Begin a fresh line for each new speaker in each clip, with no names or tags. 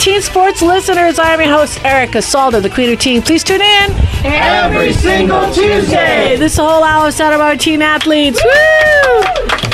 Teen Sports listeners. I am your host, Erica Salda, the Queen of Teen. Please tune in
every single Tuesday.
This whole hour of Santa Barbara Teen Athletes. Woo!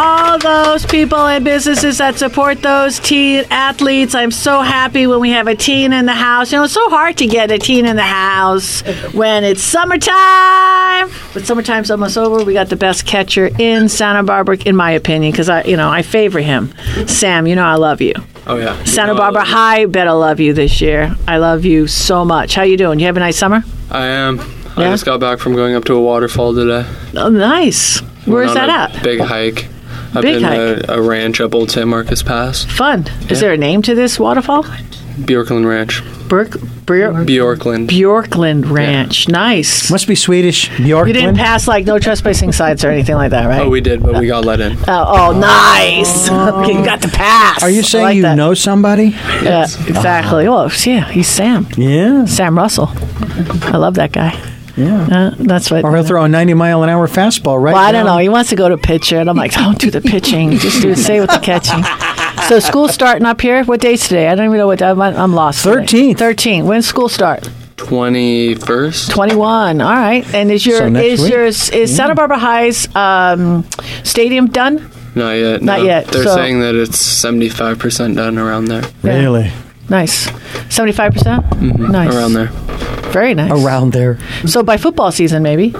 All those people and businesses that support those teen athletes. I'm so happy when we have a teen in the house. You know, it's so hard to get a teen in the house when it's summertime. But summertime's almost over. We got the best catcher in Santa Barbara, in my opinion, because I, you know, I favor him. Sam, you know I love you.
Oh yeah.
Santa
You know,
Barbara High better love you this year. I love you so much. How you doing? You have a nice summer?
I am. I just got back from going up to a waterfall today.
Oh, nice. Where's that at?
Big hike. Up
Big
in
hike.
A, a ranch up Old San Marcos Pass.
Fun. Is there a name to this waterfall?
Bjorkland Ranch.
Burk, Bjor-
Bjorkland.
Bjorkland Ranch. Nice.
Must be Swedish. Bjorkland.
You didn't pass like no trespassing signs or anything like that, right?
Oh, we did, but we got let in.
Oh, oh, nice. Okay, you got the pass.
Are you saying
like
you
that.
know somebody?
Yeah, exactly. Well, yeah, he's Sam.
Yeah.
Sam Russell. I love that guy.
Yeah.
Uh, that's what.
Or he'll throw a 90 mile an hour fastball right
Well, I don't
down-
know. He wants to go to pitcher, and I'm like, don't do the pitching. Just do say with the catching. So school's starting up here. What day's today? I don't even know what. I'm, I'm lost. today.
13th.
13. When's school start?
21st?
21. All right. And is your
So
is
week?
your is Santa Barbara High's um, stadium done?
Not yet.
Not
no.
yet,
They're
so-
saying that it's 75% done around there.
Really?
Nice. 75 percent. Nice.
Mm-hmm. Nice. Around there.
Very nice.
Around there.
So by football season, maybe.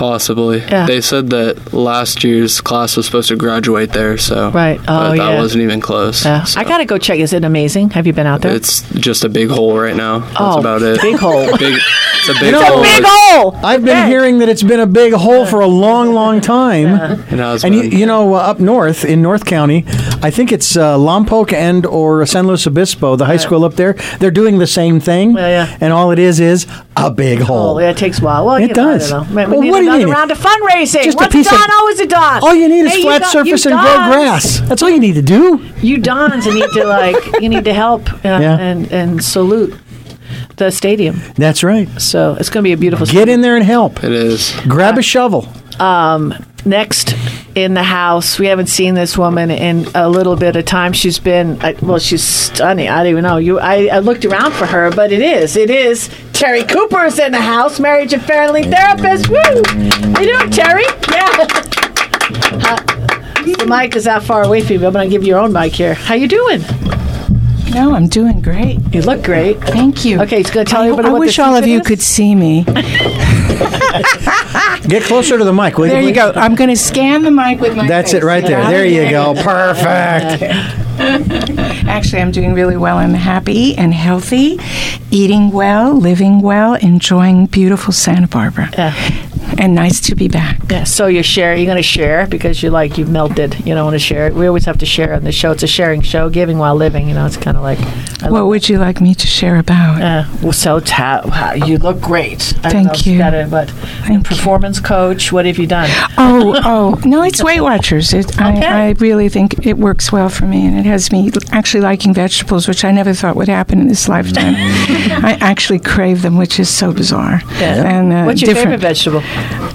Possibly.
Yeah.
They said that last year's class was supposed to graduate there, so.
Right. Oh,
but that
yeah.
wasn't even close.
Yeah.
so.
I gotta go check. Is it amazing? Have you been out there?
It's just a big hole right now. That's
Oh,
about it.
big hole.
Big, it's a big
know-
hole.
Big hole.
I've been
Okay.
hearing that it's been a big hole for a long, long time.
It has
And you,
been.
you know, uh, up north in North County, I think it's uh, Lompoc and or San Luis Obispo, the high school up there. They're doing the same thing.
Yeah, yeah.
And all it is is a big hole.
Oh, yeah, it takes a while. Well,
It
you know,
does.
I don't know. Man,
Well,
need
what do you
another
need?
round of fundraising.
Just a
What's
piece of-
done? Oh, is it done?
All you need is
Hey,
flat
got-
surface and grow grass. That's all you need to do.
You dons need to like you need to help uh,
Yeah.
and and salute the stadium.
That's right.
So it's going to be a beautiful.
Get in there and help.
It is.
Grab a shovel.
Next in the house. We haven't seen this woman in a little bit of time. She's been well, she's stunning. I don't even know. You, I, I looked around for her, but it is, it is. Terry Cooper is in the house, marriage and family therapist. Woo! How you doing, Terry? Yeah. Uh, the mic is that far away from you. I'm going to give you your own mic here. How you doing?
No, I'm doing great.
You look great.
Thank you.
Okay, it's going to tell you what
I,
everybody
I wish all of you
is?
could see me.
Get closer to the mic. will
There you
please?
go. I'm going to scan the mic with my.
That's it right there. There you go. Perfect.
Actually, I'm doing really well. I'm happy and healthy, eating well, living well, enjoying beautiful Santa Barbara.
Yeah.
And nice to be back.
Yeah, so you're share. You're going to share because you're like you've melted. You don't want to share it. We always have to share on the show. It's a sharing show, giving while living. You know, it's kind of like. I
What would you like me to share about?
Uh, well, so ta- wow, you look great.
Thank you.
Got it, but
you.
performance coach. What have you done?
Oh, oh, no, it's Weight Watchers. It,
Okay.
I, I really think it works well for me, and it has me actually liking vegetables, which I never thought would happen in this lifetime. I actually crave them, which is so bizarre.
Yeah.
And, uh,
What's your
different.
favorite vegetable?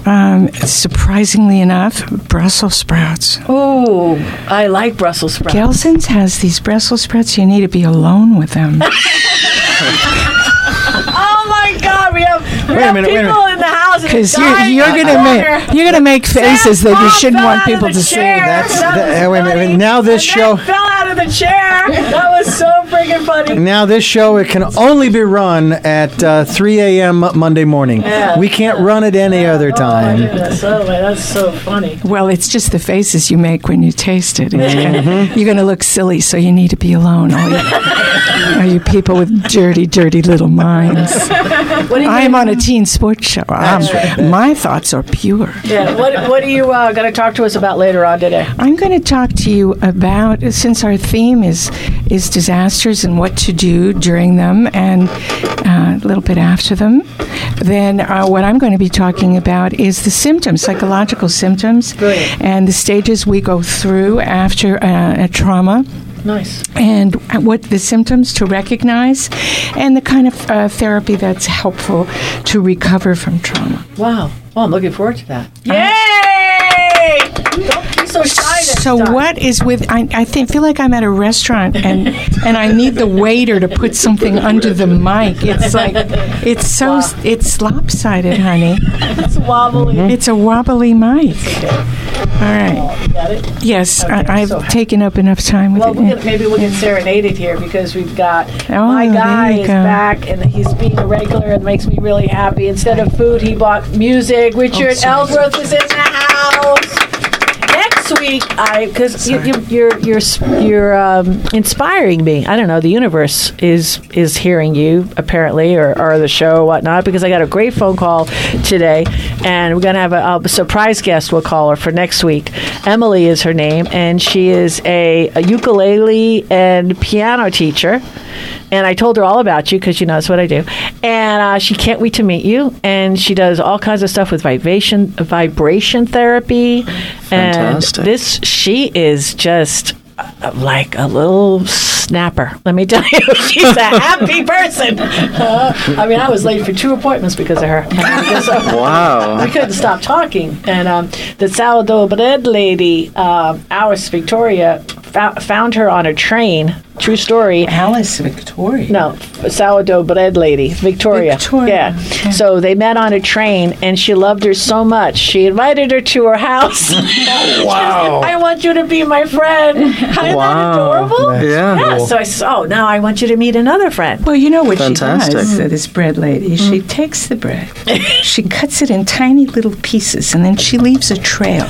Um, surprisingly enough, Brussels sprouts.
Oh, I like Brussels sprouts.
Gelson's has these Brussels sprouts. You need to be alone with them.
Oh my God, we have, we
Wait a
have
minute, wait a
people in the house. And
Because you're, you're gonna make you're gonna make faces that you shouldn't want people
the
to see.
That's-
That
that-
was
wait a minute, now this show-
fell out of the chair. That was so freaking funny.
Now this show it can only be run at uh, 3 a.m. Monday morning.
Yeah.
We can't run it any other
Oh my
time.
goodness, oh my, that's so funny.
Well, it's just the faces you make when you taste it. Gonna-
Mm-hmm.
you're going to look silly, so you need to be alone. All you, all you people with dirty, dirty little minds.
What do you
I am on a teen sports show. My thoughts are pure.
Yeah, what, what are you uh, going to talk to us about later on today?
I'm going to talk to you about since our theme is is disasters and what to do during them and uh, a little bit after them. Then uh, what I'm going to be talking about is the symptoms, psychological symptoms,
Brilliant.
and the stages we go through after uh, a trauma
Nice.
and what the symptoms to recognize, and the kind of uh, therapy that's helpful to recover from trauma.
Wow. Well, I'm looking forward to that. Yay! So shy.
So
done.
what is with? I, I think feel like I'm at a restaurant and and I need the waiter to put something under the mic. It's like it's so it's lopsided, honey.
It's wobbly. Mm-hmm.
It's a wobbly mic. All right.
Got it?
Yes,
Okay,
I, I've
so-
taken up enough time with
Well,
it.
we'll maybe we'll get serenaded here because we've got
Oh,
my guy is
go.
back and he's being a regular and makes me really happy. Instead of food, he bought music. Richard
Oh.
Ellsworth is in the house. Next week, I because you, you, you're you're you're um, inspiring me. I don't know. The universe is is hearing you apparently, or, or the show, or whatnot. Because I got a great phone call today, and we're gonna have a, a surprise guest. We'll call her for next week. Emily is her name, and she is a, a ukulele and piano teacher. And I told her all about you because you know that's what I do. And uh, she can't wait to meet you. And she does all kinds of stuff with vibration vibration therapy.
Fantastic.
And this she is just uh, like a little snapper. Let me tell you, she's a happy person. Uh, I mean, I was late for two appointments because of her. Because of-
Wow.
I couldn't stop talking. And um, the sourdough bread lady, Alice Victoria, fou- found her on a train. True story.
Alice Victoria.
No, sourdough bread lady, Victoria.
Victoria,
Yeah.
okay.
So they met on a train, and she loved her so much. She invited her to her house. wow! I want you to be my friend. Isn't that
Wow.
adorable?
Yeah.
Yeah. So I said, oh, now I want you to meet another friend.
Well, you know what
Fantastic.
she does, uh, this bread lady? She takes the bread, she cuts it in tiny little pieces, and then she leaves a trail.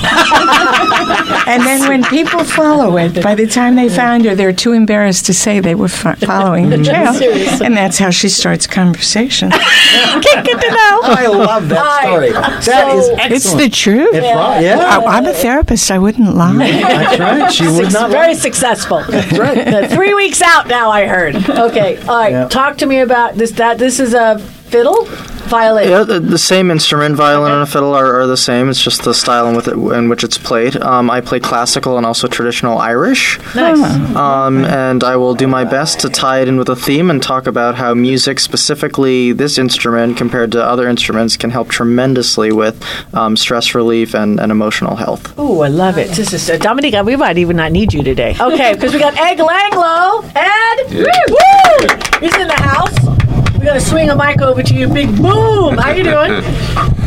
and then when people follow it, by the time they found her, they're too embarrassed to say they were fo- following the trail.
Seriously.
and that's how she starts conversation.
Good to know.
I love that story. That
So-
is
it's the truth.
It's right. Yeah.
I, I'm a therapist. I wouldn't lie.
That's right. She would
Suc-
not.
very successful. That's
right.
Three weeks out now. I heard. Okay. All right.
Yeah.
Talk to me about this. That this is a fiddle, violin.
Yeah, the, the same instrument, violin and a fiddle, are, are the same. It's just the style in, with it, in which it's played. Um, I play classical and also traditional Irish.
Nice.
Um, and I will do my best to tie it in with a theme and talk about how music, specifically this instrument compared to other instruments, can help tremendously with um, stress relief and, and emotional health.
Oh, I love it. This is uh, Dominique. We might even not need you today. Okay, because we got Ed Langlo. Ed, woo! He's in the house. Gonna swing a mic over to you. Big boom. How you doing?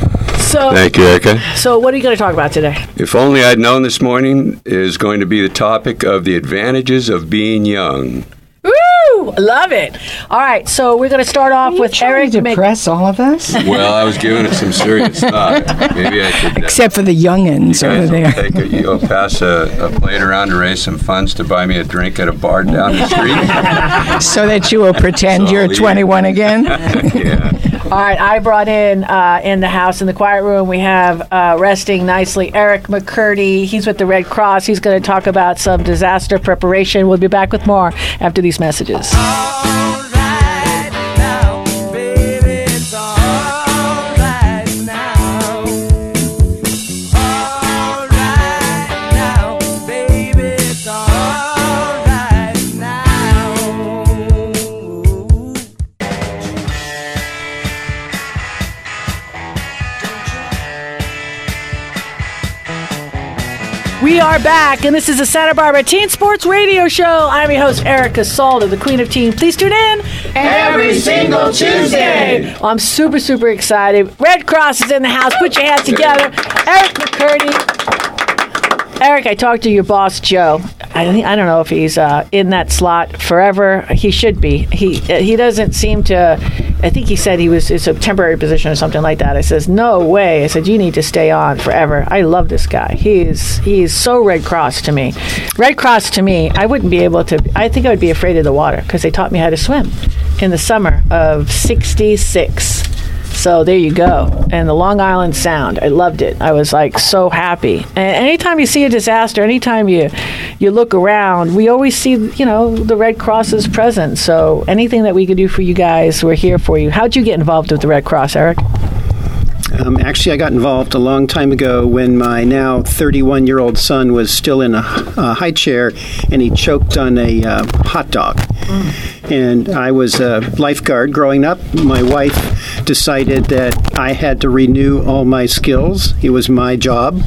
So,
Thank you, Erica.
so what are you going to talk about today?
If only I'd known this morning is going to be the topic of the advantages of being young.
Woo! Love it. All right, so we're going to start off with Eric.
to
Mc-
depress all of us,
Well, I was giving it some serious thought. Maybe I should. uh,
except for the youngins over
guys will
there.
take a, you'll pass a, a plate around to raise some funds to buy me a drink at a bar down the street.
so that you will pretend
So
you're
I'll leave.
21 again.
yeah.
All right, I brought in uh, in the house in the quiet room. We have uh, resting nicely Eric McCurdy. He's with the Red Cross. He's going to talk about some disaster preparation. We'll be back with more after these messages. Are back, and this is the Santa Barbara Teen Sports Radio Show. I'm your host, Erica Salda, the Queen of Teen. Please tune in
Every single Tuesday.
Well, I'm super, super excited. Red Cross is in the house. Put your hands together. Eric McCurdy. Eric, I talked to your boss, Joe. I think I don't know if he's uh, in that slot forever. He should be. He he doesn't seem to. I think he said he was it's a temporary position or something like that. I says no way. I said you need to stay on forever. I love this guy. He's he's so Red Cross to me. Red Cross to me. I wouldn't be able to. I think I would be afraid of the water because they taught me how to swim in the summer of '66. So there you go. And the Long Island Sound. I loved it. I was like so happy. And anytime you see a disaster, anytime you you look around, we always see, you know, the Red Cross is present. So anything that we can do for you guys, we're here for you. How'd you get involved with the Red Cross, Eric?
Um, actually, I got involved a long time ago when my now 31 year old son was still in a, a high chair and he choked on a uh, hot dog. And I was a lifeguard growing up. My wife decided that I had to renew all my skills. It was my job.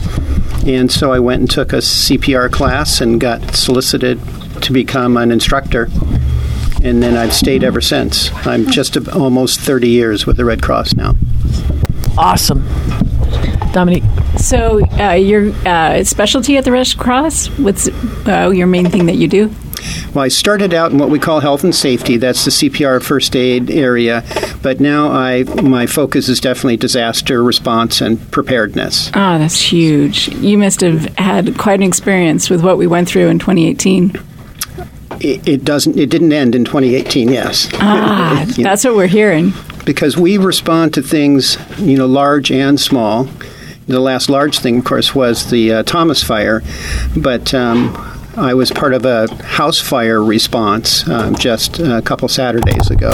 And so I went and took a CPR class and got solicited to become an instructor. And then I've stayed ever since. I'm just almost 30 years with the Red Cross now.
Awesome. Dominique.
So, uh, your uh, specialty at the Red Cross? What's uh, your main thing that you do?
Well, I started out in what we call health and safety. That's the CPR first aid area. But now I my focus is definitely disaster response and preparedness.
Ah, oh, that's huge. You must have had quite an experience with what we went through in 2018.
It, it doesn't. It didn't end in 2018. Yes.
Ah, that's what we're hearing.
Because we respond to things, you know, large and small. The last large thing, of course, was the uh, Thomas Fire, but um, I was part of a house fire response um, just a couple Saturdays ago.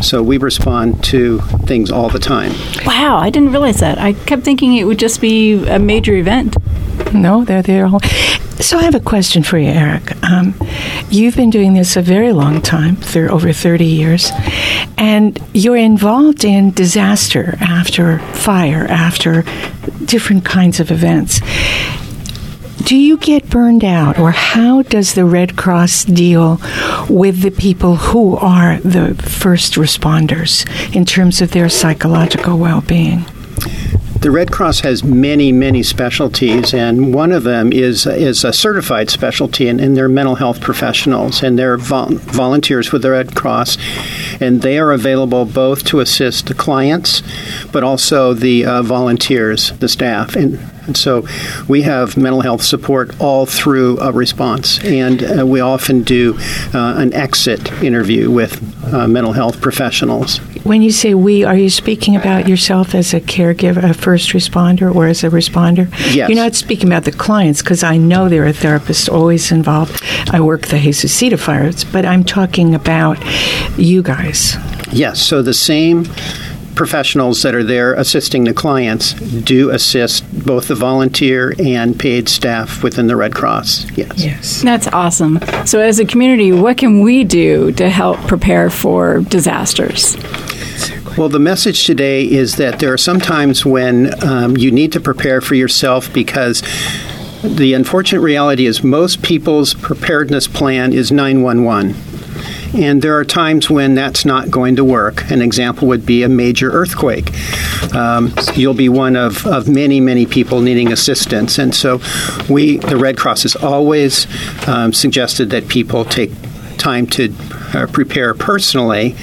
So we respond to things all the time.
Wow, I didn't realize that. I kept thinking it would just be a major event.
No, they're there. So I have a question for you, Eric. Um, you've been doing this a very long time, for over 30 years, and you're involved in disaster after fire, after different kinds of events. Do you get burned out, or how does the Red Cross deal with the people who are the first responders in terms of their psychological well being?
The Red Cross has many, many specialties, and one of them is is a certified specialty, and, and they're mental health professionals, and they're vol- volunteers with the Red Cross, and they are available both to assist the clients, but also the uh, volunteers, the staff, and and so we have mental health support all through a response. And uh, we often do uh, an exit interview with uh, mental health professionals.
When you say we, are you speaking about yourself as a caregiver, a first responder, or as a responder?
Yes.
You're not speaking about the clients because I know there are therapists always involved. I work the Jesusita fires, but I'm talking about you guys.
Yes, so the same professionals that are there assisting the clients do assist both the volunteer and paid staff within the Red Cross. Yes.
Yes.
That's awesome. So, as a community, what can we do to help prepare for disasters?
Well, the message today is that there are some times when um, you need to prepare for yourself because the unfortunate reality is most people's preparedness plan is 911. And there are times when that's not going to work. An example would be a major earthquake. Um, you'll be one of, of many, many people needing assistance. And so we, the Red Cross, has always um, suggested that people take time to uh, prepare personally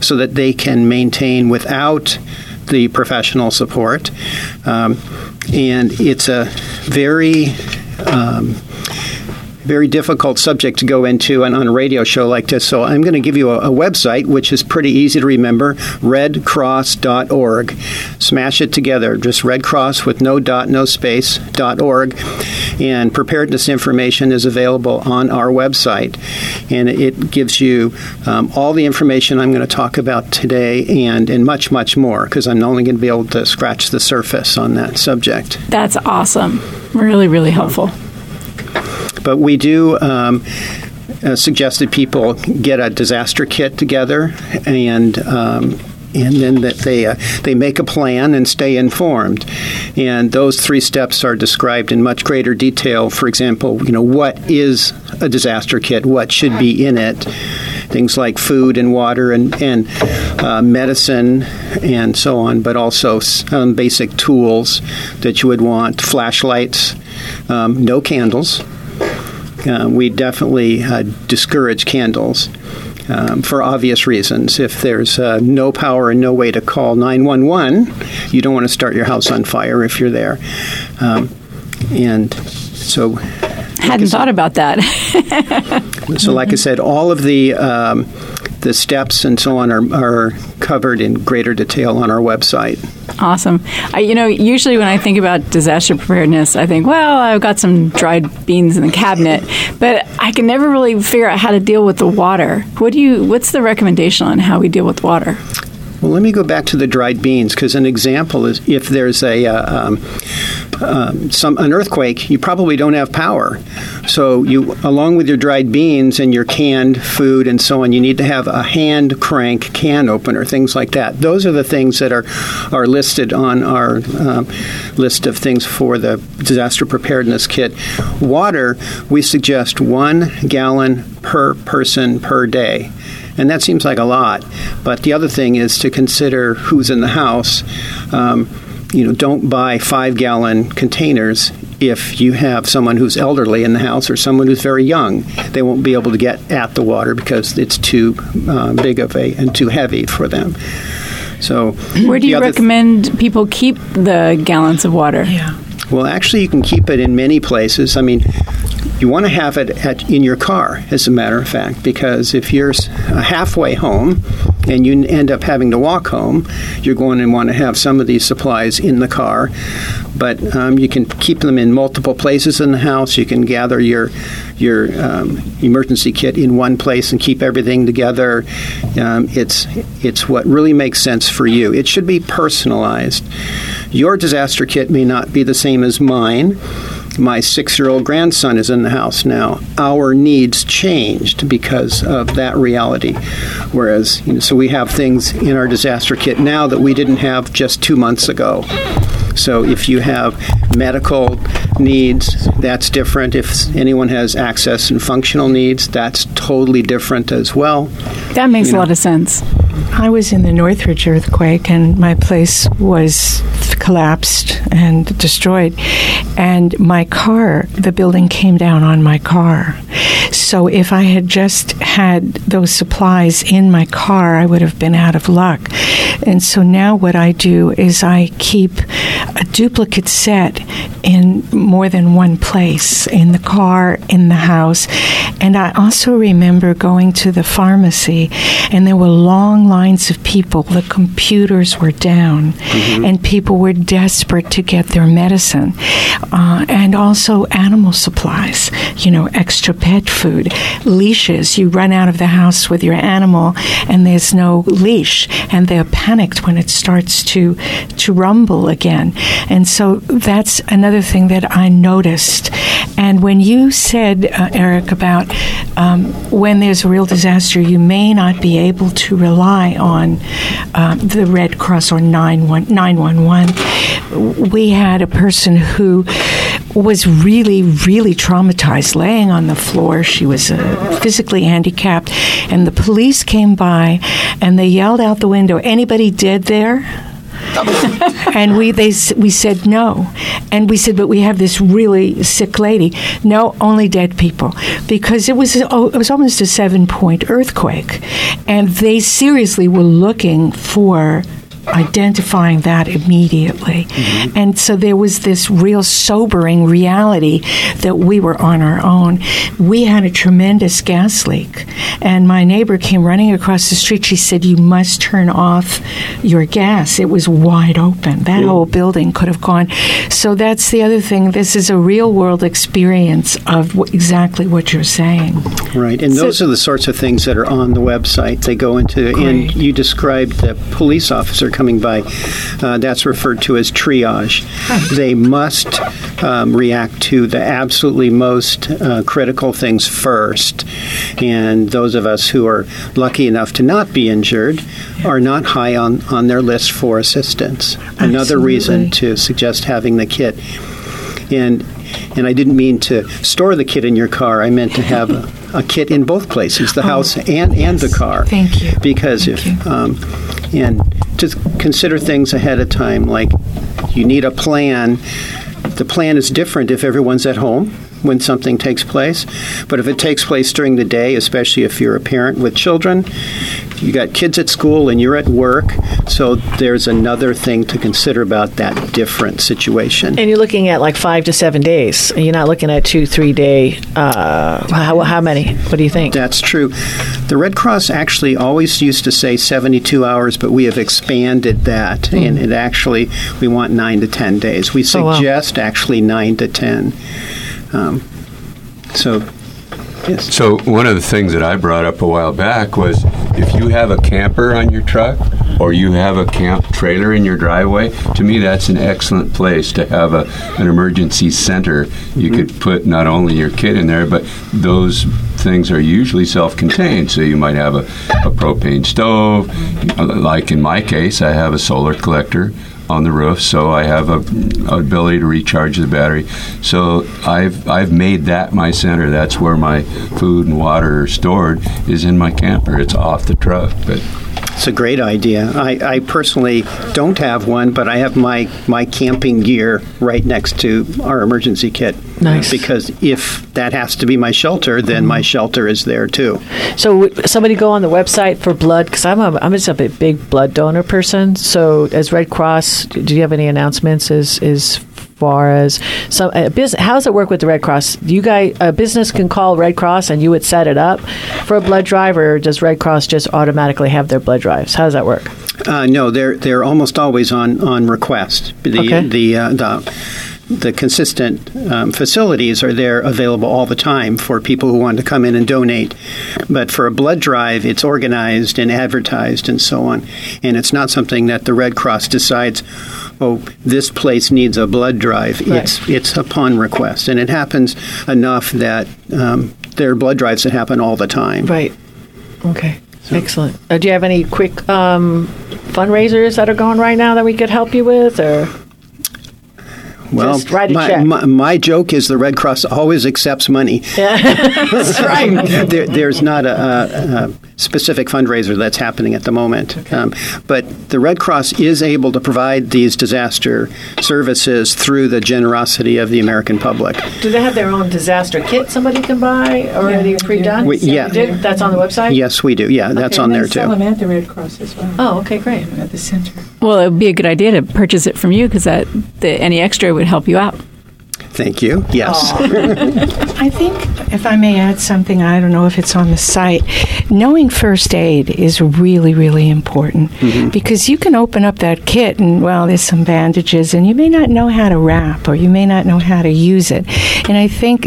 so that they can maintain without the professional support. Um, and it's a very um, very difficult subject to go into on, on a radio show like this. So I'm going to give you a, a, website, which is pretty easy to remember redcross.org. Smash it together. Just Red Cross with no dot, no space, dot .org. And preparedness information is available on our website. And it gives you um, all the information I'm going to talk about today and, and much, much more, because I'm only going to be able to scratch the surface on that subject.
That's awesome. Really, really helpful.
But we do. Um, uh, suggest that people get a disaster kit together and um, and then that they uh, they make a plan and stay informed. And those three steps are described in much greater detail. For example, you know what is a disaster kit? What should be in it? Things like food and water and and uh, medicine and so on, but also some basic tools that you would want: flashlights, um, no candles uh, we definitely uh, discourage candles. Um, for obvious reasons. If there's uh, no power and no way to call 911, you don't want to start your house on fire if you're there. Um, and so.
Hadn't thought about that.
so, like I said, all of the um, the steps and so on are, are covered in greater detail on our website.
Awesome. I, you know, usually when I think about disaster preparedness, I think, well, I've got some dried beans in the cabinet, but I can never really figure out how to deal with the water. What do you? What's the recommendation on how we deal with water?
Well, let me go back to the dried beans because an example is if there's a uh, um, um, some an earthquake, you probably don't have power. So you, along with your dried beans and your canned food and so on, you need to have a hand crank can opener, things like that. Those are the things that are are listed on our um, list of things for the disaster preparedness kit. Water, we suggest one gallon per person per day. And that seems like a lot. But the other thing is to consider who's in the house. Um, you know, don't buy five gallon containers if you have someone who's elderly in the house or someone who's very young. They won't be able to get at the water because it's too uh, big of a and too heavy for them. So,
where do you recommend th- people keep the gallons of water?
Yeah.
Well, actually, you can keep it in many places. I mean, you want to have it at, in your car, as a matter of fact, because if you're halfway home and you end up having to walk home, you're going to want to have some of these supplies in the car. But um, you can keep them in multiple places in the house. You can gather your your um, emergency kit in one place and keep everything together. Um, it's it's what really makes sense for you. It should be personalized. Your disaster kit may not be the same as mine my six year old grandson is in the house now. Our needs changed because of that reality. Whereas, you know, so we have things in our disaster kit now that we didn't have just two months ago. So if you have medical needs, that's different. If anyone has access and functional needs, that's totally different as well.
That makes you know. a lot of sense.
I was in the Northridge earthquake, and my place was collapsed and destroyed. And my car, the building came down on my car. So if I had just had those supplies in my car, I would have been out of luck. And so now what I do is I keep a duplicate set in more than one place in the car, in the house. And I also remember going to the pharmacy, and there were long lines of people. The computers were down, mm-hmm. and people were desperate to get their medicine. Uh, and also animal supplies, you know, extra pet food, leashes. You run out of the house with your animal, and there's no leash, and they're panicked when it starts to, to rumble again. And so that's another thing that I noticed. And when you said, uh, Eric, about um, when there's a real disaster, you may not be able to rely on um, the Red Cross or 911. We had a person who was really, really traumatized, laying on the floor. She was uh, physically handicapped, and the police came by and they yelled out the window, "Anybody dead there?" and we they we said no, and we said, but we have this really sick lady. No, only dead people, because it was oh, it was almost a seven point earthquake, and they seriously were looking for identifying that immediately. Mm-hmm. And so there was this real sobering reality that we were on our own. We had a tremendous gas leak, and my neighbor came running across the street. She said, You must turn off your gas. It was wide open. That whole building could have gone. So that's the other thing. This is a real world experience of w- exactly what you're saying.
Right. And so, those are the sorts of things that are on the website. They go into, great. and you described the police officer coming by. Uh, that's referred to as triage. They must um, react to the absolutely most uh, critical things first. And those of us who are lucky enough to not be injured are not high on, on their list for assistance. Absolutely. Another reason to suggest having the kit. And and I didn't mean to store the kit in your car. I meant to have a, a kit in both places, the oh, house and, and the car.
Thank you.
Because
Thank
if um, and to consider things ahead of time, like you need a plan. The plan is different if everyone's at home when something takes place. But if it takes place during the day, especially if you're a parent with children, you got kids at school and you're at work, so there's another thing to consider about that different situation.
And you're looking at like five to seven days. You're not looking at two, three day. Uh, how, how many? What do you think?
That's true. The Red Cross actually always used to say 72 hours, but we have expanded that, mm. and it actually we want nine to 10 days. We suggest oh, wow. actually nine to 10. Um, so, yes.
So, one of the things that I brought up a while back was if you have a camper on your truck, or you have a camp trailer in your driveway, to me that's an excellent place to have a, an emergency center. You could put not only your kit in there, but those things are usually self-contained. So you might have a, a propane stove, like in my case, I have a solar collector on the roof, so I have a, a, ability to recharge the battery. So I've I've made that my center. That's where my food and water are stored. Is in my camper. It's off the truck, but.
It's a great idea. I, I, personally don't have one, but I have my, my camping gear right next to our emergency kit.
Nice.
Because if that has to be my shelter, then my mm-hmm. shelter is there too.
So somebody go on the website for blood because I'm a, I'm just a big blood donor person. So as Red Cross, do you have any announcements? Is as far as some a business, how does it work with the Red Cross? You guys, a business can call Red Cross and you would set it up for a blood drive, or does Red Cross just automatically have their blood drives? How does that work?
Uh, no, they're they're almost always on on request. The
Okay.
the uh, the the consistent um, facilities are there available all the time for people who want to come in and donate. But for a blood drive, it's organized and advertised and so on. And it's not something that the Red Cross decides, oh, this place needs a blood drive.
Right.
It's it's upon request, and it happens enough that um, there are blood drives that happen all the time.
Right. Okay. Excellent. Uh, do you have any quick um, fundraisers that are going right now that we could help you with, or
Well,
Just write a
my,
check.
My, my joke is the Red Cross always accepts money. Yeah.
that's right.
there, there's not a, a, a specific fundraiser that's happening at the moment. Um, but the Red Cross is able to provide these disaster services through the generosity of the American public.
Do they have their own disaster kit somebody can buy already pre-done?
We- yeah.
You do? That's on the website.
Yes, we do. Yeah, that's on there
They sell
too.
them at the Red Cross as well.
Oh, okay, great.
At the center.
Well, it would be a good idea to purchase it from you because that the, any extra would help you out.
Thank you. Yes.
I think, if I may add something, I don't know if it's on the site. Knowing first aid is really, really important because you can open up that kit and, well, there's some bandages, and you may not know how to wrap or you may not know how to use it. And I think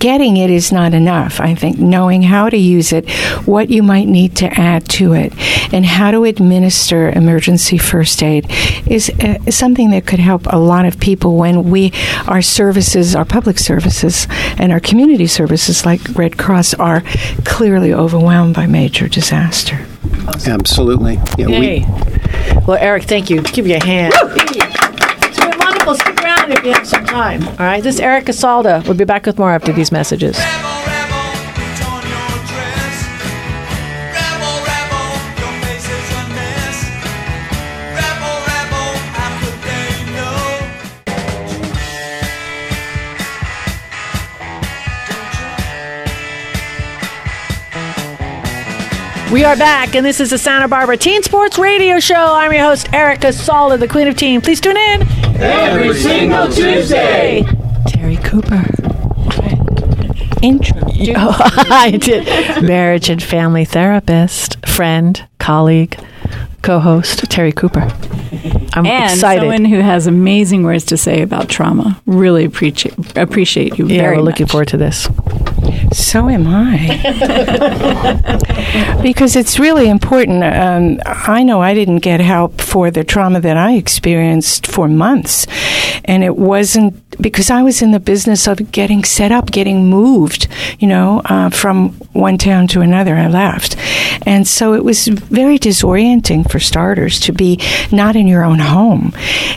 getting it is not enough. I think knowing how to use it, what you might need to add to it, and how to administer emergency first aid is uh, something that could help a lot of people when we, our services, our public services, and our community services like Red Cross are clearly overwhelmed by major disaster.
Absolutely. Yeah, we,
well, Eric, thank you. Give you a hand. It's been wonderful. Stick around if you have some time. All right. This is Eric Casalda. We'll be back with more after these messages. We are back, and this is the Santa Barbara Teen Sports Radio Show. I'm your host, Erica Casalda, the Queen of Teen. Please tune in.
Every single Tuesday.
Terry Cooper. Intro.
I did. Marriage and family therapist, friend, colleague, co-host Terry Cooper. I'm excited.
and
excited.
someone who has amazing words to say about trauma. Really appreciate appreciate you
yeah,
very
we're looking
much.
forward to this.
So am I. because it's really important. Um, I know I didn't get help for the trauma that I experienced for months. And it wasn't because I was in the business of getting set up, getting moved, you know, uh, from one town to another. I left. And so it was very disorienting for starters to be not in your own home.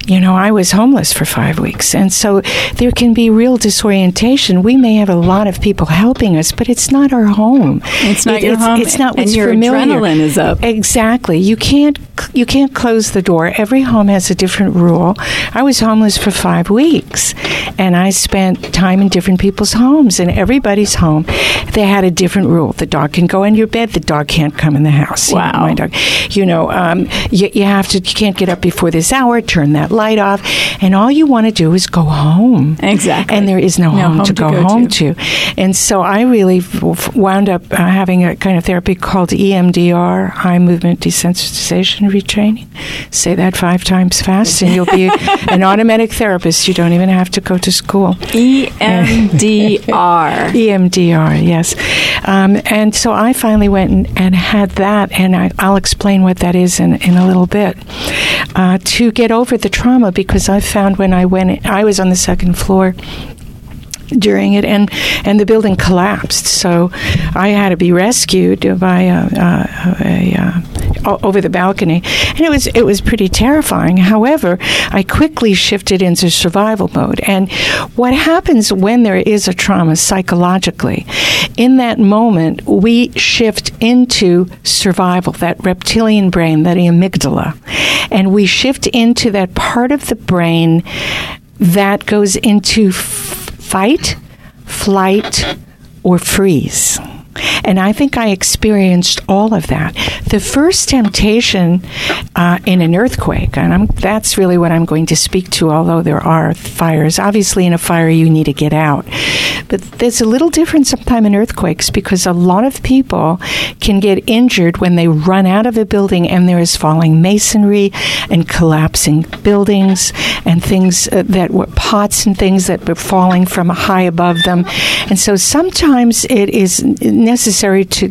You know, I was homeless for five weeks. And so there can be real disorientation. We may have a lot of people helping us, but it's not our home.
It's not
It-
your
it's,
home,
It's not
and your
familiar.
adrenaline is up.
Exactly. You can't you can't close the door. Every home has a different rule. I was homeless for five weeks, and I spent time in different people's homes. In everybody's home, they had a different rule. The dog can go in your bed. The dog can't come in the house. You know,
Wow.
my dog. You know, um, you, you have to. You can't get up before this hour. Turn that light off, and all you want to do is go home.
Exactly.
And there is no,
No
home,
home
to,
to
go,
go
home
to.
to. And so I really wound up uh, having a kind of therapy called EMDR, eye movement desensitization retraining. Say that five times fast, and you'll be an automatic therapist. You don't even have to go to school.
EMDR.
EMDR, yes. Um, and so I finally went and, and had that, and I, I'll explain what that is in, in a little bit. Uh, to get over the trauma, because I found when I went, I was on the second floor during it, and and the building collapsed. So I had to be rescued by uh, uh, a, a, a, a o- over the balcony, and it was it was pretty terrifying. However, I quickly shifted into survival mode. And what happens when there is a trauma psychologically? In that moment, we shift into survival, that reptilian brain, that amygdala, and we shift into that part of the brain that goes into f- fight, flight, or freeze. And I think I experienced all of that. The first temptation uh, in an earthquake, and I'm, that's really what I'm going to speak to, although there are fires. Obviously, in a fire, you need to get out. But there's a little difference sometimes in earthquakes because a lot of people can get injured when they run out of a building and there is falling masonry and collapsing buildings and things uh, that were pots and things that were falling from high above them. And so sometimes it is necessary to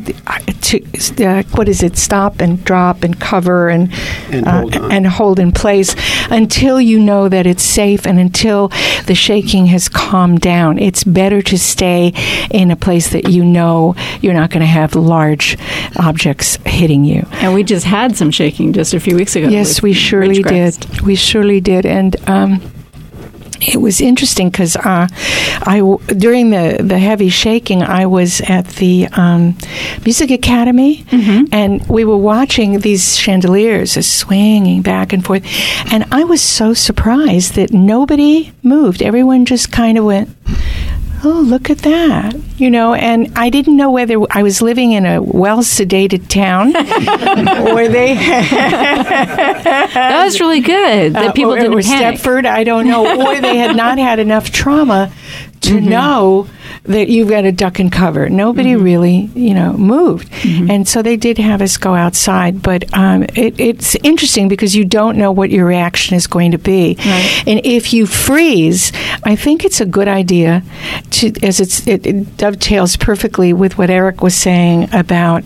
to uh, what is it stop and drop and cover and
And
uh,
hold
and hold in place until you know that it's safe and until the shaking has calmed down. It's better to stay in a place that you know you're not going to have large objects hitting you.
And we just had some shaking just a few weeks ago.
Yes, we surely did. We surely did, and um, it was interesting because uh, I during the the heavy shaking, I was at the um, music academy, and we were watching these chandeliers swinging back and forth, and I was so surprised that nobody moved. Everyone just kind of went. Oh, look at that. You know, and I didn't know whether I was living in a well sedated town or they
That was really good. That
uh,
people
or,
didn't
or
panic.
Stepford, I don't know, or they had not had enough trauma to
Mm-hmm.
know that you've got to duck and cover. Nobody
Mm-hmm.
really, you know, moved, and so they did have us go outside. But um, it, it's interesting because you don't know what your reaction is going to be,
Right.
and if you freeze, I think it's a good idea to, as it's, it, it dovetails perfectly with what Eric was saying about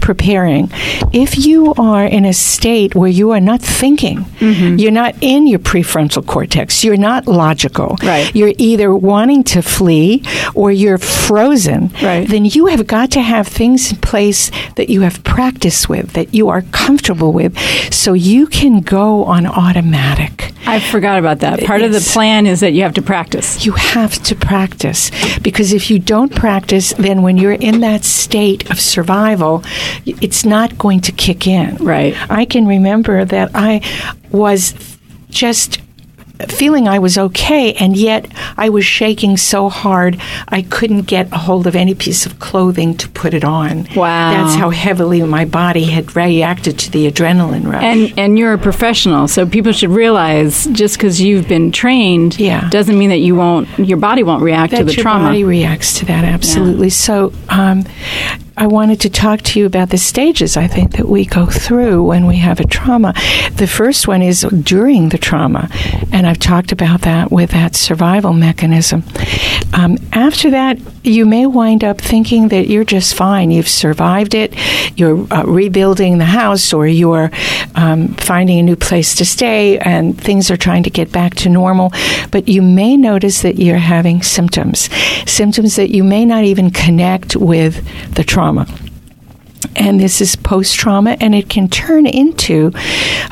preparing. If you are in a state where you are not thinking, you're not in your prefrontal cortex, you're not logical,
Right.
you're either wanting to flee or you're frozen,
Right.
then you have got to have things in place that you have practice with, that you are comfortable with, so you can go on automatic.
I forgot about that. Part of the plan is that you have to practice.
You have to practice because if you don't practice, then when you're in that state of survival, it's not going to kick in.
Right.
I can remember that I was just feeling I was okay, and yet I was shaking so hard I couldn't get a hold of any piece of clothing to put it on.
Wow.
That's how heavily my body had reacted to the adrenaline rush.
And and you're a professional, so people should realize just because you've been trained,
Yeah.
doesn't mean that you won't, your body won't react
that
to the
your
trauma.
Your body reacts to that absolutely. So, um, I wanted to talk to you about the stages I think that we go through when we have a trauma. The first one is during the trauma, and I've talked about that with that survival mechanism. Um, after that, you may wind up thinking that you're just fine. You've survived it. You're uh, rebuilding the house, or you're um, finding a new place to stay, and things are trying to get back to normal. But you may notice that you're having symptoms, symptoms that you may not even connect with the trauma. And this is post trauma, and it can turn into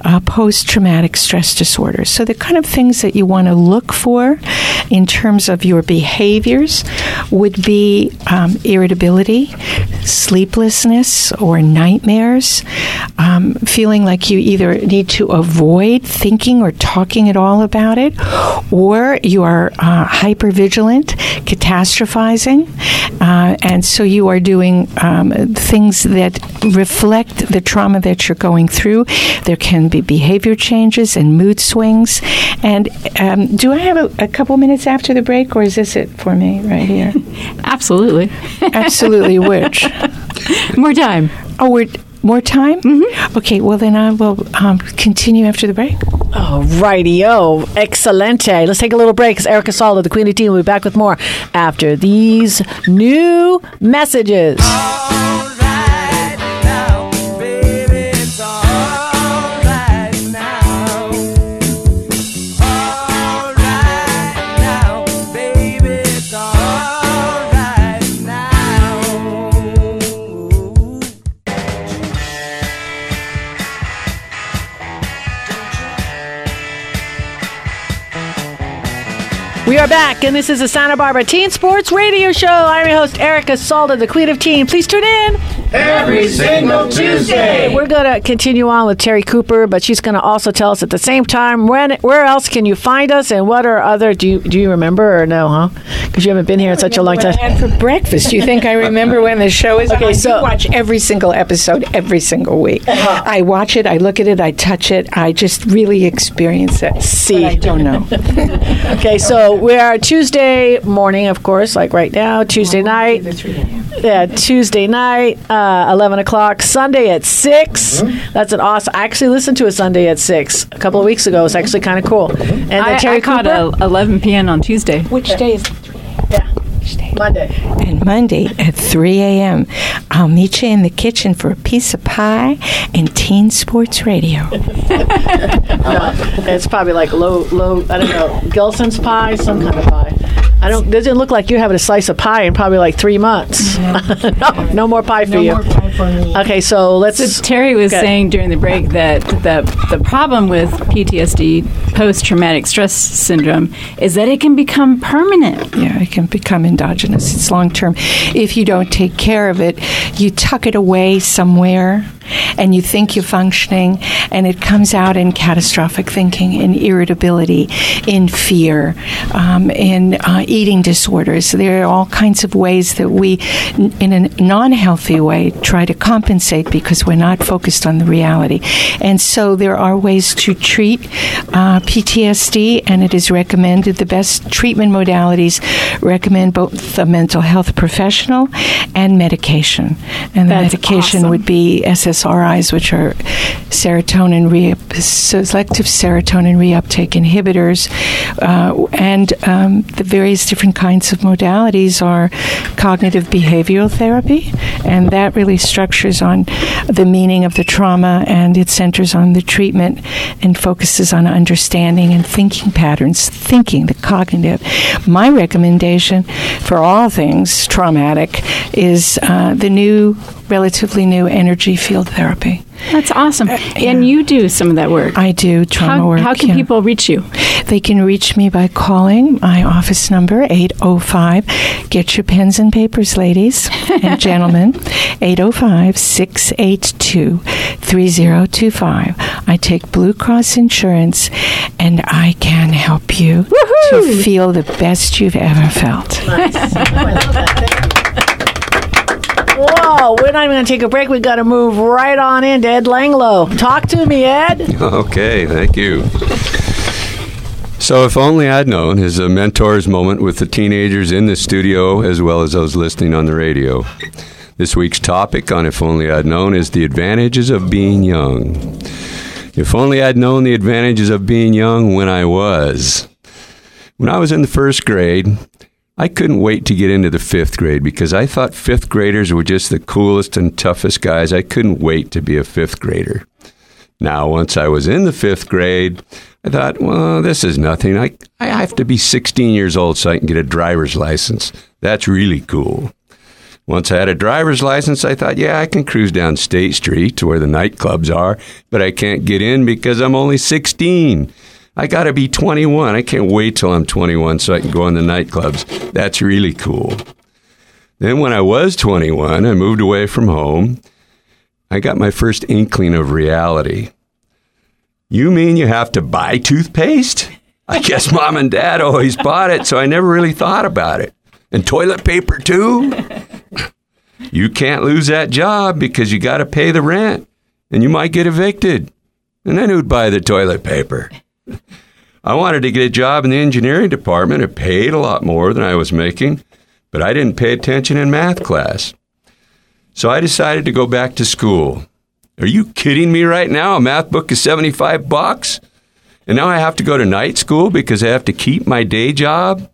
uh, post traumatic stress disorder. So, the kind of things that you want to look for in terms of your behaviors would be um, irritability, sleeplessness, or nightmares, um, feeling like you either need to avoid thinking or talking at all about it, or you are uh, hypervigilant, catastrophizing, uh, and so you are doing um, things that reflect the trauma that you're going through. There can be behavior changes and mood swings. And um, do I have a, a couple minutes after the break, or is this it for me right here?
Absolutely.
Absolutely, which?
More time.
Oh, we're More time? Mm-hmm. Okay, well, then I will um, continue after the break.
Oh, righty-o. Excelente. Let's take a little break because Erica Sala, the Queen of Teen, will be back with more after these new messages. Are back, and this is the Santa Barbara Teen Sports Radio Show. I'm your host, Erica Salda, the Queen of Teen. Please tune in
Every single Tuesday.
We're going to continue on with Terry Cooper, but she's going to also tell us at the same time when, where else can you find us, and what are other? Do you do you remember or no? Huh? Because you haven't been here in such a long time.
And for breakfast, do you think I remember when the show is?
Okay,
on? I
so-
do watch every single episode every single week. Uh-huh. I watch it, I look at it, I touch it, I just really experience it.
See.
But I don't know.
Okay, so we are Tuesday morning, of course, like right now. Tuesday night, yeah, Tuesday night, uh, eleven o'clock. Sunday at 6 That's an awesome. I actually listened to a Sunday at six a couple of weeks ago. It's actually kind of cool. And
I,
Terry
I caught
Cooper,
a 11 p.m. on Tuesday.
Which day is
Monday.
And Monday at 3 a.m., I'll meet you in the kitchen for a piece of pie and Teen Sports Radio.
It's probably like low, low. I don't know, Gelson's pie, some kind of pie. I don't. Doesn't look like you're having a slice of pie in probably like three months. Mm-hmm. no, no more pie for you. Okay, so let's.
So Terry was
Okay.
saying during the break that the the problem with PTSD, post traumatic stress syndrome, is that it can become permanent.
Yeah, it can become endogenous. It's long term. If you don't take care of it, you tuck it away somewhere and you think you're functioning, and it comes out in catastrophic thinking, in irritability, in fear, um, in uh, eating disorders. There are all kinds of ways that we, in a non healthy way, try to compensate because we're not focused on the reality. And so there are ways to treat uh, PTSD, and it is recommended. The best treatment modalities recommend both a mental health professional and medication. And the
That's
medication
awesome.
would be SSRIs, which are serotonin re- selective serotonin reuptake inhibitors, uh, and um, the various different kinds of modalities are cognitive behavioral therapy, and that really structures on the meaning of the trauma, and it centers on the treatment and focuses on understanding and thinking patterns, thinking the cognitive. My recommendation for all things traumatic is uh, the new, relatively new energy field therapy.
That's awesome. Uh, and you do some of that work.
I do trauma
how,
work.
how can
yeah.
people reach you?
They can reach me by calling my office number, 805. Get your pens and papers, ladies and gentlemen. 805 682 3025. I take Blue Cross Insurance and I can help you to feel the best you've ever felt.
Whoa, we're not even going to take a break. We've got to move right on into Ed Langlow. Talk to me, Ed.
Okay, thank you. So, if only I'd known is a uh, mentor's moment with the teenagers in the studio as well as those listening on the radio. This week's topic on If Only I'd Known is the advantages of being young. If only I'd known the advantages of being young when I was. When I was in the first grade, I couldn't wait to get into the fifth grade because I thought fifth graders were just the coolest and toughest guys. I couldn't wait to be a fifth grader. Now, once I was in the fifth grade, I thought, well, this is nothing. I, I have to be 16 years old so I can get a driver's license. That's really cool. Once I had a driver's license, I thought, yeah, I can cruise down State Street to where the nightclubs are, but I can't get in because I'm only 16. I got to be 21. I can't wait till I'm 21 so I can go in the nightclubs. That's really cool. Then, when I was 21, I moved away from home. I got my first inkling of reality. You mean you have to buy toothpaste? I guess mom and dad always bought it, so I never really thought about it. And toilet paper, too? You can't lose that job because you got to pay the rent and you might get evicted. And then who'd buy the toilet paper? I wanted to get a job in the engineering department. It paid a lot more than I was making, but I didn't pay attention in math class. So I decided to go back to school. Are you kidding me right now? A math book is 75 bucks? And now I have to go to night school because I have to keep my day job?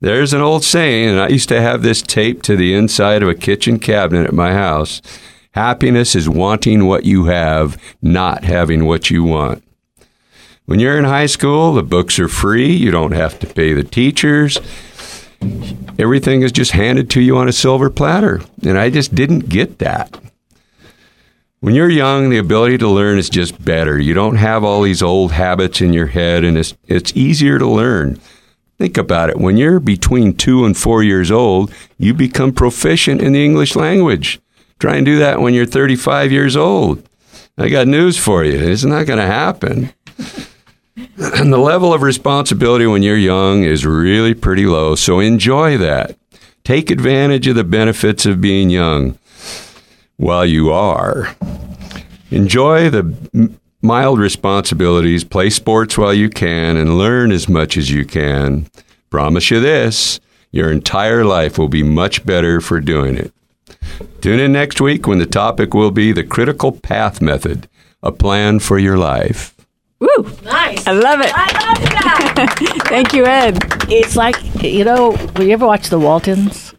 There's an old saying, and I used to have this taped to the inside of a kitchen cabinet at my house. Happiness is wanting what you have, not having what you want. When you're in high school, the books are free. You don't have to pay the teachers. Everything is just handed to you on a silver platter. And I just didn't get that. When you're young, the ability to learn is just better. You don't have all these old habits in your head, and it's, it's easier to learn. Think about it. When you're between two and four years old, you become proficient in the English language. Try and do that when you're 35 years old. I got news for you. It's not going to happen. And the level of responsibility when you're young is really pretty low, so enjoy that. Take advantage of the benefits of being young while you are. Enjoy the mild responsibilities, play sports while you can, and learn as much as you can. Promise you this your entire life will be much better for doing it. Tune in next week when the topic will be the critical path method, a plan for your life.
Woo!
Nice.
I love it.
I love that.
Thank you, Ed.
it's like you know. Will you ever watch The Waltons?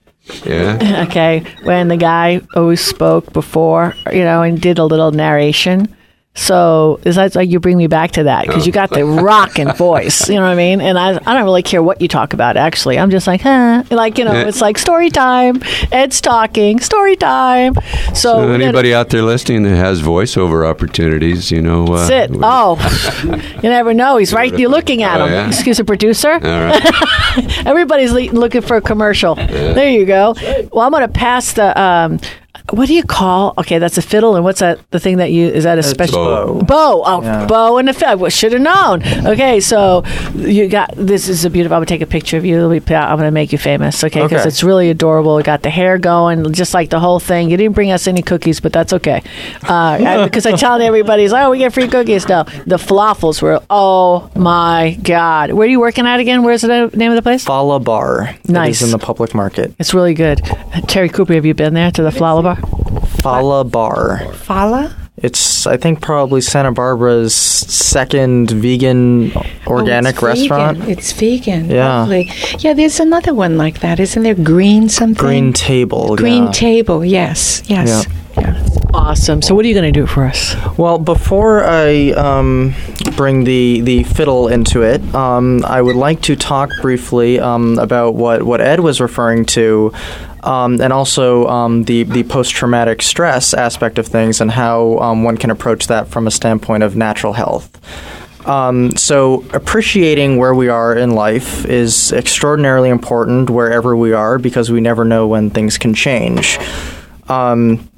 Yeah?
Okay, when the guy always spoke before, you know, and did a little narration. So it's like like you bring me back to that because you got the rocking voice, you know what I mean? And I, I don't really care what you talk about. Actually, I'm just like, huh, like you know, it's like story time. Ed's talking, story time. So,
So anybody out there listening that has voiceover opportunities, you know, uh,
Sit. Oh, you never know. He's right. You're looking at
Oh,
him.
yeah?
Excuse the producer.
all right.
Everybody's looking for a commercial. There you go. Well, I'm going to pass the. Um, what do you call? Okay, that's a fiddle, and what's that? The thing that you is that a special
bow.
bow? Oh,
Yeah.
bow and a fiddle. Should have known. Okay, so you got this is a beautiful. I'm gonna take a picture of you. Be- I'm gonna make you famous. Okay, because
Okay.
it's really adorable. We got the hair going, just like the whole thing. You didn't bring us any cookies, but that's okay. Uh, because I tell everybody, oh, we get free cookies now. The falafels were, oh my god. Where are you working at again? Where's the name of the place?
Fala Bar.
Nice.
It is in the public market.
It's really good. Terry Cooper, have you been there to the flower bar?
Fala Bar.
Fala?
It's I think probably Santa Barbara's second vegan oh, organic
Oh, it's
restaurant.
Vegan. It's vegan.
Yeah.
Lovely. Yeah, there's another one like that. Isn't there green something?
Green Table.
Green
yeah.
table. Yes. Yes. Yeah.
Awesome. So, what are you going to do for us?
Well, before I um, bring the, the fiddle into it, um, I would like to talk briefly um, about what, what Ed was referring to, um, and also um, the, the post traumatic stress aspect of things and how um, one can approach that from a standpoint of natural health. Um, so, appreciating where we are in life is extraordinarily important wherever we are because we never know when things can change. Um,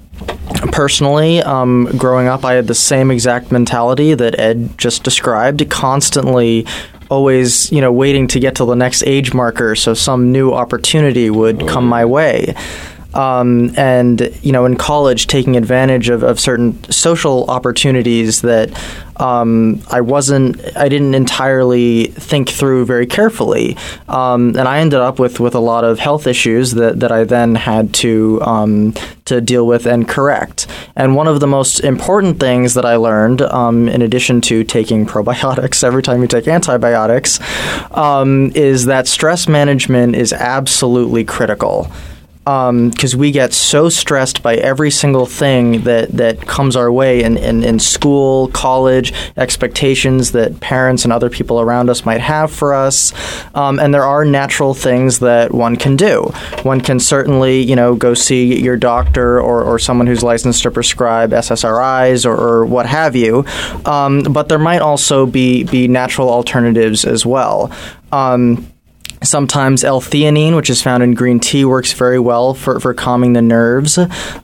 personally, um, growing up, I had the same exact mentality that Ed just described, constantly always, you know, waiting to get to the next age marker so some new opportunity would come my way. Um, and you know, in college, taking advantage of, of certain social opportunities that um, I wasn't, I didn't entirely think through very carefully, um, and I ended up with, with a lot of health issues that, that I then had to um, to deal with and correct. And one of the most important things that I learned, um, in addition to taking probiotics every time you take antibiotics, um, is that stress management is absolutely critical because we get so stressed by every single thing that, that comes our way in, in, in school, college, expectations that parents and other people around us might have for us. Um, and there are natural things that one can do. One can certainly, you know, go see your doctor or, or someone who's licensed to prescribe SSRIs or, or what have you. Um, but there might also be, be natural alternatives as well. Um, Sometimes L-theanine, which is found in green tea, works very well for, for calming the nerves.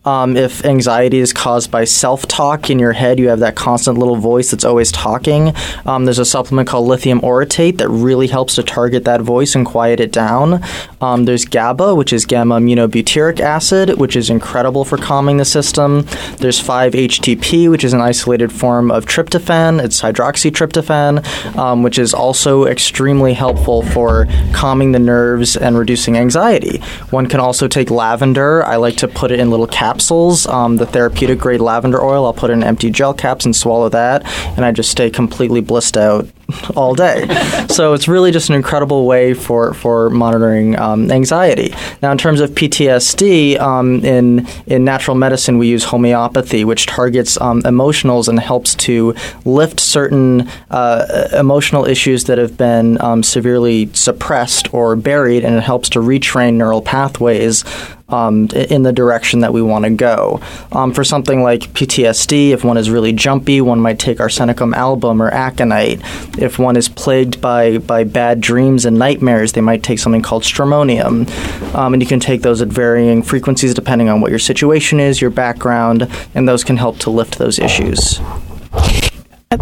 Um, if anxiety is caused by self-talk in your head, you have that constant little voice that's always talking. Um, there's a supplement called lithium orotate that really helps to target that voice and quiet it down. Um, there's GABA, which is gamma aminobutyric acid, which is incredible for calming the system. There's 5-HTP, which is an isolated form of tryptophan. It's hydroxytryptophan, um, which is also extremely helpful for calming calming the nerves and reducing anxiety. One can also take lavender. I like to put it in little capsules. Um, the therapeutic grade lavender oil, I'll put in empty gel caps and swallow that, and I just stay completely blissed out all day. so it's really just an incredible way for for monitoring um, anxiety. Now, in terms of PTSD, um, in in natural medicine, we use homeopathy, which targets um, emotionals and helps to lift certain uh, emotional issues that have been um, severely suppressed or buried, and it helps to retrain neural pathways um, in the direction that we want to go. Um, for something like PTSD, if one is really jumpy, one might take arsenicum album or aconite. If one is plagued by, by bad dreams and nightmares, they might take something called stramonium. Um, and you can take those at varying frequencies depending on what your situation is, your background, and those can help to lift those issues.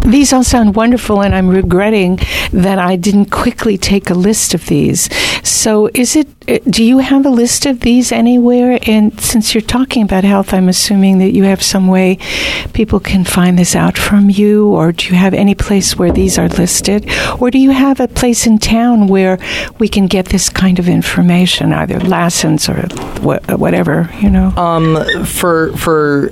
These all sound wonderful, and I'm regretting that I didn't quickly take a list of these. So, is it? uh, Do you have a list of these anywhere? And since you're talking about health, I'm assuming that you have some way people can find this out from you, or do you have any place where these are listed, or do you have a place in town where we can get this kind of information, either lessons or wha- whatever? You know.
Um, for for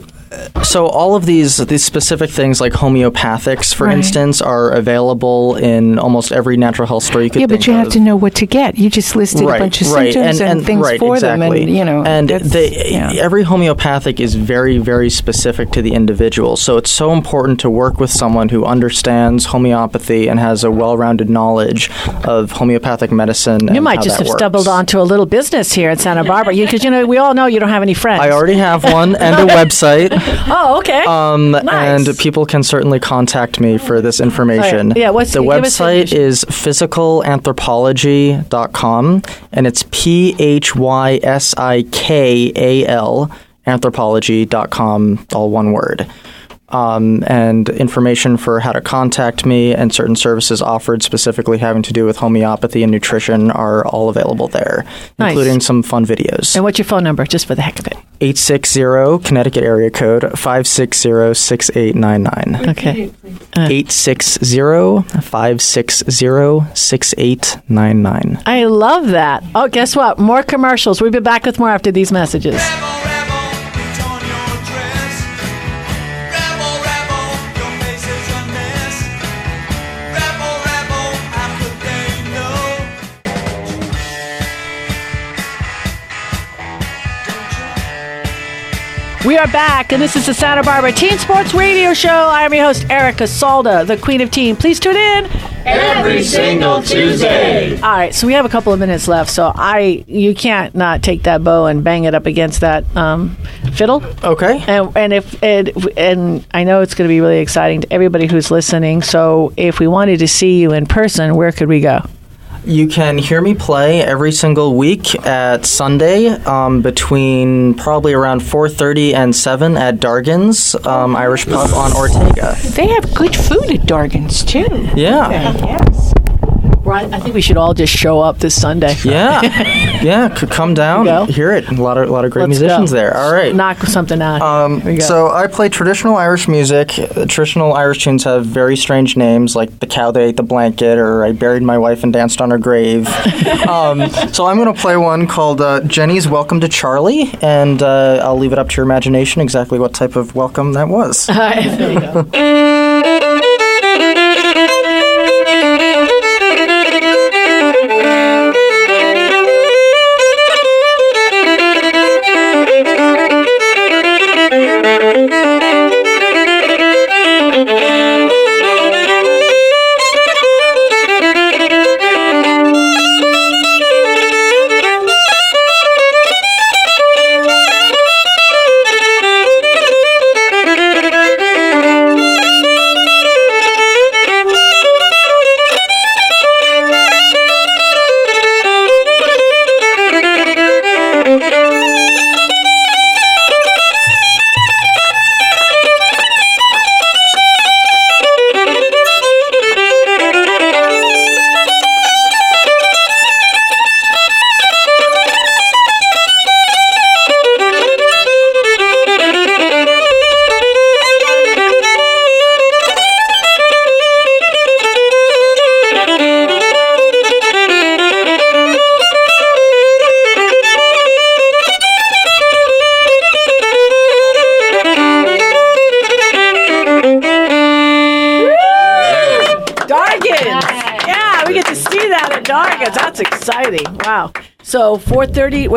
so all of these these specific things like homeopathics, for
Right.
instance, are available in almost every natural health store you could
yeah,
think
but you have to know what to get. You just listed a bunch of symptoms and, things
right,
for
exactly.
them, and you know,
and
that's-
the,
yeah.
every homeopathic is very, very specific to the individual. So it's so important to work with someone who understands homeopathy and has a well-rounded knowledge of homeopathic medicine.
You
and
might
how
just
that
have
works.
stumbled onto a little business here in Santa Barbara because you know we all know you don't have any friends.
I already have one and a website.
Oh, okay.
Um,
Nice.
And people can certainly contact me for this information.
All right. Yeah, what's-
the
give us the
website is physikalanthropology.com and it's P H Y S I K A L anthropology.com, all one word. Um, and information for how to contact me and certain services offered specifically having to do with homeopathy and nutrition are all available there,
Nice.
including some fun videos.
and what's your phone number, just for the heck of it?
860 Connecticut area code 560 6899.
Okay.
860 560 6899.
I love that. Oh, guess what? More commercials. We'll be back with more after these messages. We are back, and this is the Santa Barbara Teen Sports Radio Show. I am your host, Erica Salda, the Queen of Teen. Please tune in.
Every single Tuesday.
All right, so we have a couple of minutes left. So I, you can't not take that bow and bang it up against that um, fiddle.
Okay.
And and if and, and I know it's going to be really exciting to everybody who's listening. So if we wanted to see you in person, where could we go?
You can hear me play every single week at Sunday um, between probably around 4.30 and 7 at Dargan's um, Irish Pub on Ortega.
They have good food at Dargan's too.
Yeah.
Yes.
Right. I think we should all just show up this Sunday.
Yeah. yeah, could come down, hear it. A lot of, a lot of great
Let's
musicians
go.
there. All right.
Knock something out.
Um,
Here we go.
so I play traditional Irish music. Uh, Traditional Irish tunes have very strange names, like "The Cow That Ate the Blanket" or "I Buried My Wife and Danced on Her Grave." um, so I'm going to play one called uh, "Jenny's Welcome to Charlie," and uh, I'll leave it up to your imagination exactly what type of welcome that was.
there you go.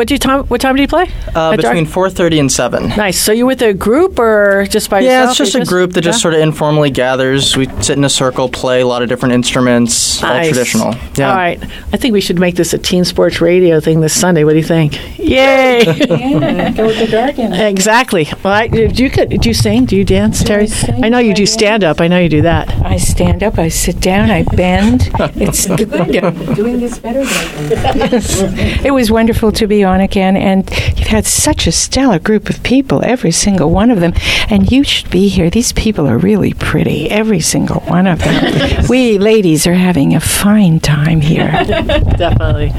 What do you time? What time do you play?
Uh, between 4:30 and 7.
Nice. So you with a group or just by
Yeah,
yourself?
Yeah, it's just
You
a group that just sort of informally gathers. We sit in a circle, play a lot of different instruments, all traditional. Yeah.
All right. I think we should make this a teen sports radio thing this Sunday. What do you think? Yay!
Yeah, go with the Dargans.
exactly. Well, I, do you could, do you sing? Do you dance, Terry?
sing?
I know you
Do
do
I
stand up. I know you do that.
I stand up, I sit down, I bend. It's good. I'm doing this better than It was wonderful to be on again, and you've had such a stellar group of people, every single one of them. And you should be here. These people are really pretty, every single one of them. we ladies are having a fine time here.
Definitely.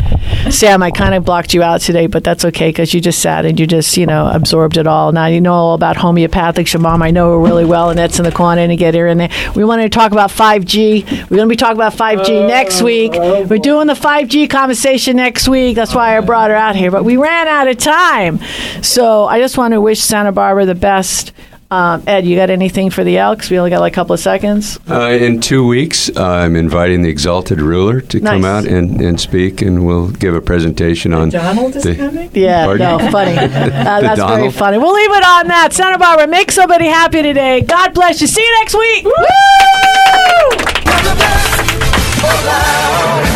Sam, I kind of blocked you out today, but that's okay because you just sat and you just, you know, absorbed it all. Now you know all about homeopathic shaman. I know her really well, and that's in the corner to get her in there. We wanted to talk about 5G. We're going to be talking about 5G next week. We're doing the 5G conversation next week. That's why I brought her out here. But we ran out of time. So I just want to wish Santa Barbara the best. Um, Ed, you got anything for the Elks? We only got like a couple of seconds.
Uh, in two weeks, uh, I'm inviting the Exalted Ruler to come out and, and speak, and we'll give a presentation on.
Donald is
the-
coming?
Yeah,
Pardon?
no, funny. Uh, that's very funny. We'll leave it on that. Santa Barbara, make somebody happy today. God bless you. See you next week. Woo!
For